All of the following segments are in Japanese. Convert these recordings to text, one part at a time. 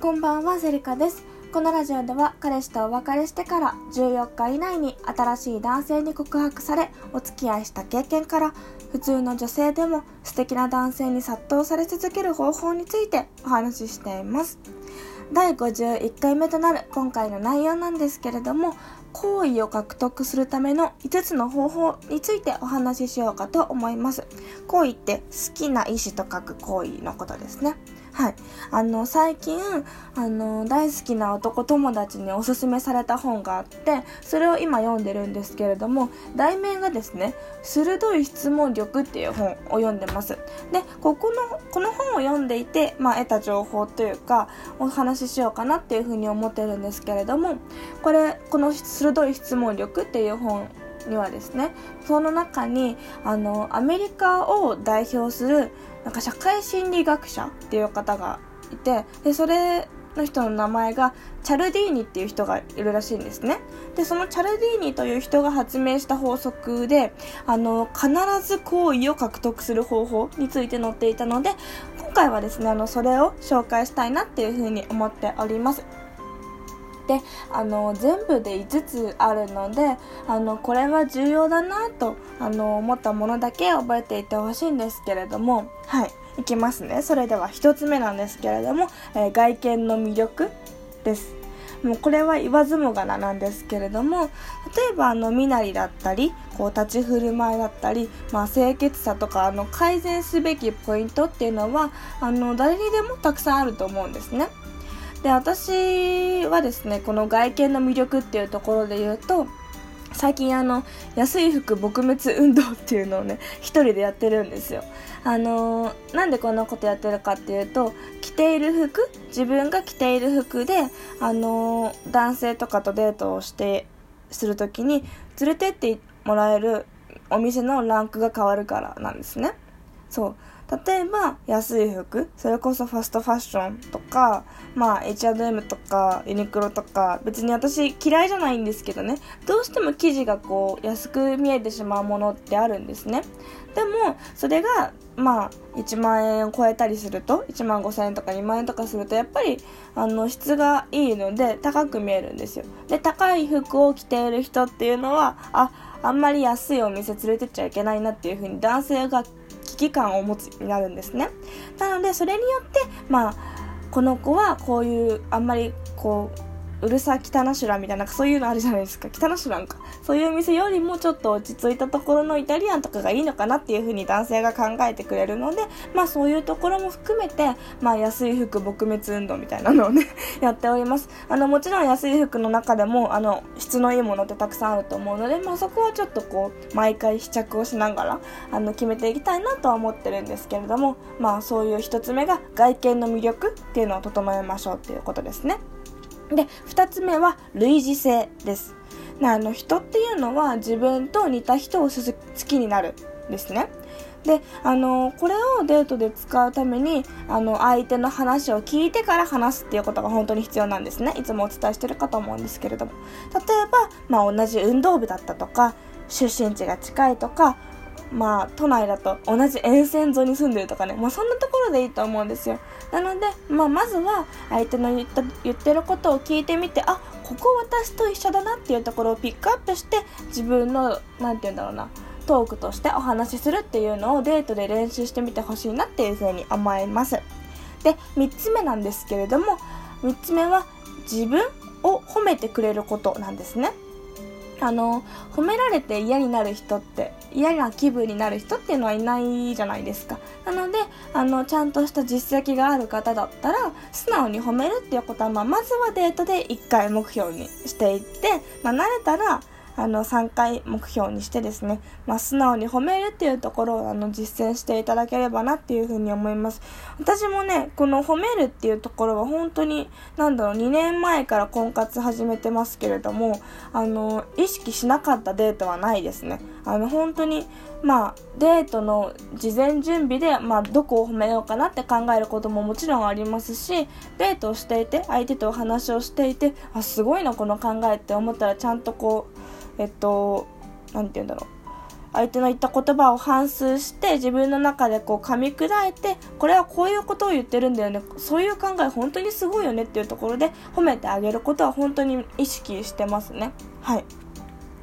こんばんはセリカです。このラジオでは彼氏とお別れしてから14日以内に新しい男性に告白されお付き合いした経験から普通の女性でも素敵な男性に殺到され続ける方法についてお話ししています。第51回目となる今回の内容なんですけれども好意を獲得するための5つの方法についてお話ししようかと思います。好意って好きな意志と書く好意のことですね。はい。あの、最近、あの、大好きな男友達におすすめされた本があって、それを今読んでるんですけれども、題名がですね、鋭い質問力っていう本を読んでます。で、ここの、この本を読んでいて、まあ、得た情報というか、お話ししようかなっていうふうに思ってるんですけれども、これ、この鋭い質問力っていう本にはですねその中にあのアメリカを代表するなんか社会心理学者っていう方がいてでそれの人の名前がチャルディーニっていう人がいるらしいんですね。でそのチャルディーニという人が発明した法則であの必ず好意を獲得する方法について載っていたので今回はですねあのそれを紹介したいなっていうふうに思っております。であの全部で5つあるのであのこれは重要だなとあの思ったものだけ覚えていてほしいんですけれどもはいいきますねそれでは1つ目なんですけれども、えー、外見の魅力ですもうこれは言わずもがななんですけれども例えばあの身なりだったりこう立ち振る舞いだったり、まあ、清潔さとかあの改善すべきポイントっていうのはあの誰にでもたくさんあると思うんですね。で私はですねこの外見の魅力っていうところで言うと最近あの安い服撲滅運動っていうのをね 一人でやってるんですよ。あのー、なんでこんなことやってるかっていうと着ている服自分が着ている服であのー、男性とかとデートをしてするときに連れてってもらえるお店のランクが変わるからなんですね。そう。例えば安い服それこそファストファッションとかまあ H&M とかユニクロとか別に私嫌いじゃないんですけどね。どうしても生地がこう安く見えてしまうものってあるんですね。でもそれがまあ1万円を超えたりすると1万5000円とか2万円とかするとやっぱりあの質がいいので高く見えるんですよ。で高い服を着ている人っていうのはああんまり安いお店連れてっちゃいけないなっていう風に男性が機感を持つになるんですね。なのでそれによってまあこの子はこういうあんまりこううるさ汚しらみたいなそういうのあるじゃないですか。汚しゅらんか。そういう店よりもちょっと落ち着いたところのイタリアンとかがいいのかなっていう風に男性が考えてくれるのでまあそういうところも含めてまあ安い服撲滅運動みたいなのをね やっております。あのもちろん安い服の中でもあの質のいいものってたくさんあると思うのでまあそこはちょっとこう毎回試着をしながらあの決めていきたいなとは思ってるんですけれどもまあそういう一つ目が外見の魅力っていうのを整えましょうっていうことですね。で2つ目は類似性です。あの人っていうのは自分と似た人を好きになるんですね。であのこれをデートで使うためにあの相手の話を聞いてから話すっていうことが本当に必要なんですね。いつもお伝えしてるかと思うんですけれども。例えば、まあ、同じ運動部だったとか出身地が近いとかまあ、都内だと同じ沿線沿いに住んでるとかね、まあ、そんなところでいいと思うんですよ。なので、まあ、まずは相手の言った言ってることを聞いてみて、あ、ここ私と一緒だなっていうところをピックアップして、自分の、なんて言うんだろうな、トークとしてお話しするっていうのをデートで練習してみてほしいなっていうふうに思います。で、3つ目なんですけれども、3つ目は自分を褒めてくれることなんですね。あの褒められて嫌になる人って嫌な気分になる人っていうのはいないじゃないですか。なのであのちゃんとした実績がある方だったら素直に褒めるっていうことは、まあ、まずはデートで1回目標にしていって、まあ、慣れたらあの3回目標にしてですね、まあ、素直に褒めるっていうところをあの実践していただければなっていうふうに思います。私もねこの褒めるっていうところは本当になんだろう2年前から婚活始めてますけれどもあの意識しなかったデートはないですね。あの本当にまあデートの事前準備で、まあ、どこを褒めようかなって考えることももちろんありますしデートをしていて相手とお話をしていてあすごいなこの考えって思ったらちゃんとこうえっと、なんて言うんだろう。相手の言った言葉を反芻して自分の中でこう噛み砕いてこれはこういうことを言ってるんだよね。そういう考え本当にすごいよねっていうところで褒めてあげることは本当に意識してますね。はい。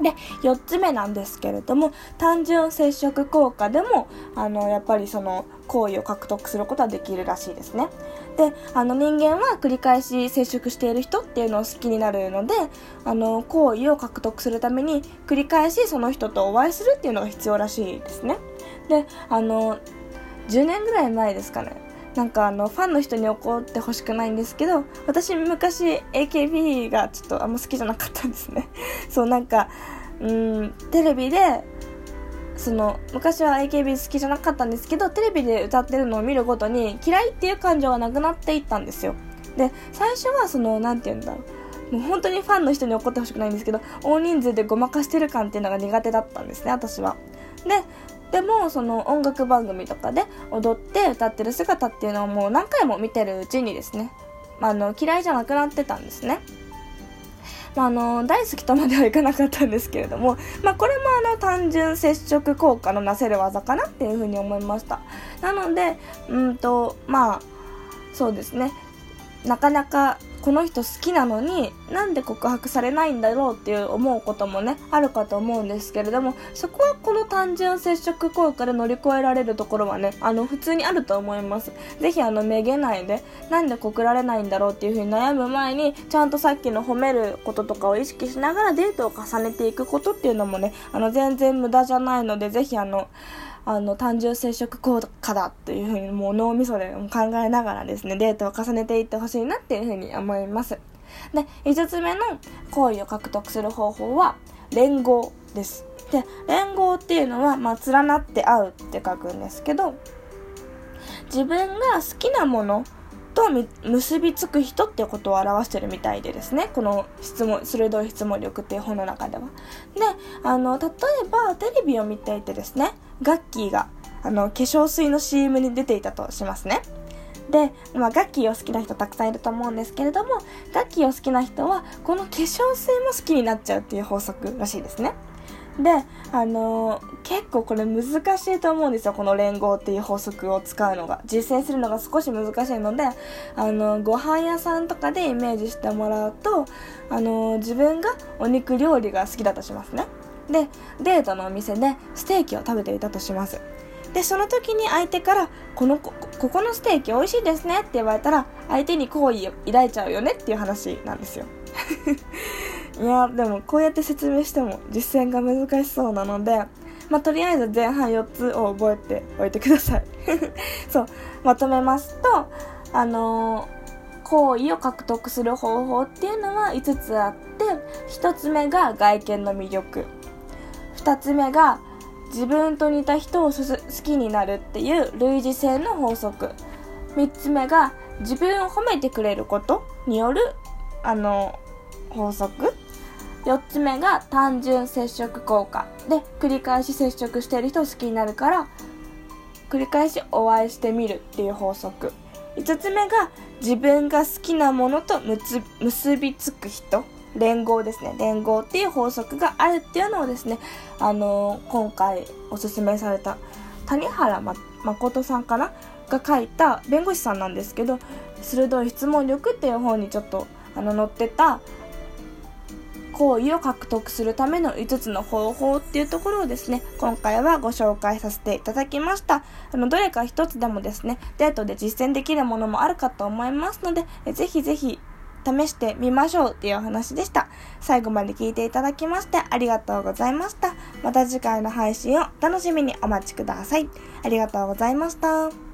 で4つ目なんですけれども単純接触効果でもあのやっぱりその好意を獲得することはできるらしいですね。であの人間は繰り返し接触している人っていうのを好きになるのであの好意を獲得するために繰り返しその人とお会いするっていうのが必要らしいですね。であの10年ぐらい前ですかね。なんかあのファンの人に怒ってほしくないんですけど私昔 AKB がちょっとあんま好きじゃなかったんですね。そうなんかうんテレビでその昔は AKB 好きじゃなかったんですけどテレビで歌ってるのを見るごとに嫌いっていう感情がなくなっていったんですよ。で最初はその何て言うんだろう。もう本当にファンの人に怒ってほしくないんですけど大人数でごまかしてる感っていうのが苦手だったんですね私は。ででもその音楽番組とかで踊って歌ってる姿っていうのをもう何回も見てるうちにですね、まあ、の嫌いじゃなくなってたんですね。まあ、あの大好きとまではいかなかったんですけれども、まあ、これもあの単純接触効果のなせる技かなっていうふうに思いましたなのでうんとまあそうですねなかなかこの人好きなのになんで告白されないんだろうっていう思うこともねあるかと思うんですけれどもそこはこの単純接触効果で乗り越えられるところはねあの普通にあると思います。ぜひあのめげないでなんで告られないんだろうっていうふうに悩む前にちゃんとさっきの褒めることとかを意識しながらデートを重ねていくことっていうのもねあの全然無駄じゃないのでぜひあのあの、単純接触効果だというふうにもう脳みそで考えながらですね、デートを重ねていってほしいなっていうふうに思います。で、5つ目の好意を獲得する方法は、連合です。で、連合っていうのは、まあ、連なって会うって書くんですけど、自分が好きなものと結びつく人っていうことを表してるみたいでですね。この質問鋭い質問力っていう本の中では。であの例えばテレビを見ていてですねガッキーがあの化粧水の CM に出ていたとしますね。で、まあ、ガッキーを好きな人たくさんいると思うんですけれどもガッキーを好きな人はこの化粧水も好きになっちゃうっていう法則らしいですね。で、あのー、結構これ難しいと思うんですよ。この連合っていう法則を使うのが。実践するのが少し難しいので、あのー、ご飯屋さんとかでイメージしてもらうと、あのー、自分がお肉料理が好きだとしますね。で、デートのお店でステーキを食べていたとします。で、その時に相手から、このこ、ここのステーキ美味しいですねって言われたら、相手に好意を抱いちゃうよねっていう話なんですよ。いやでもこうやって説明しても実践が難しそうなのでまあ、とりあえず前半4つを覚えておいてください。そうまとめますとあのー、好意を獲得する方法っていうのは5つあって1つ目が外見の魅力。2つ目が自分と似た人を好きになるっていう類似性の法則。3つ目が自分を褒めてくれることによるあの法則。4つ目が単純接触効果。で繰り返し接触してる人を好きになるから繰り返しお会いしてみるっていう法則。5つ目が自分が好きなものと結びつく人。連合ですね。連合っていう法則があるっていうのをですねあのー、今回おすすめされた谷原誠さんかな？が書いた弁護士さんなんですけど鋭い質問力っていう本にちょっとあの載ってた好意を獲得するための5つの方法っていうところをですね、今回はご紹介させていただきました。あの、どれか1つでもですね、デートで実践できるものもあるかと思いますので、えぜひぜひ試してみましょうっていうお話でした。最後まで聞いていただきましてありがとうございました。また次回の配信を楽しみにお待ちください。ありがとうございました。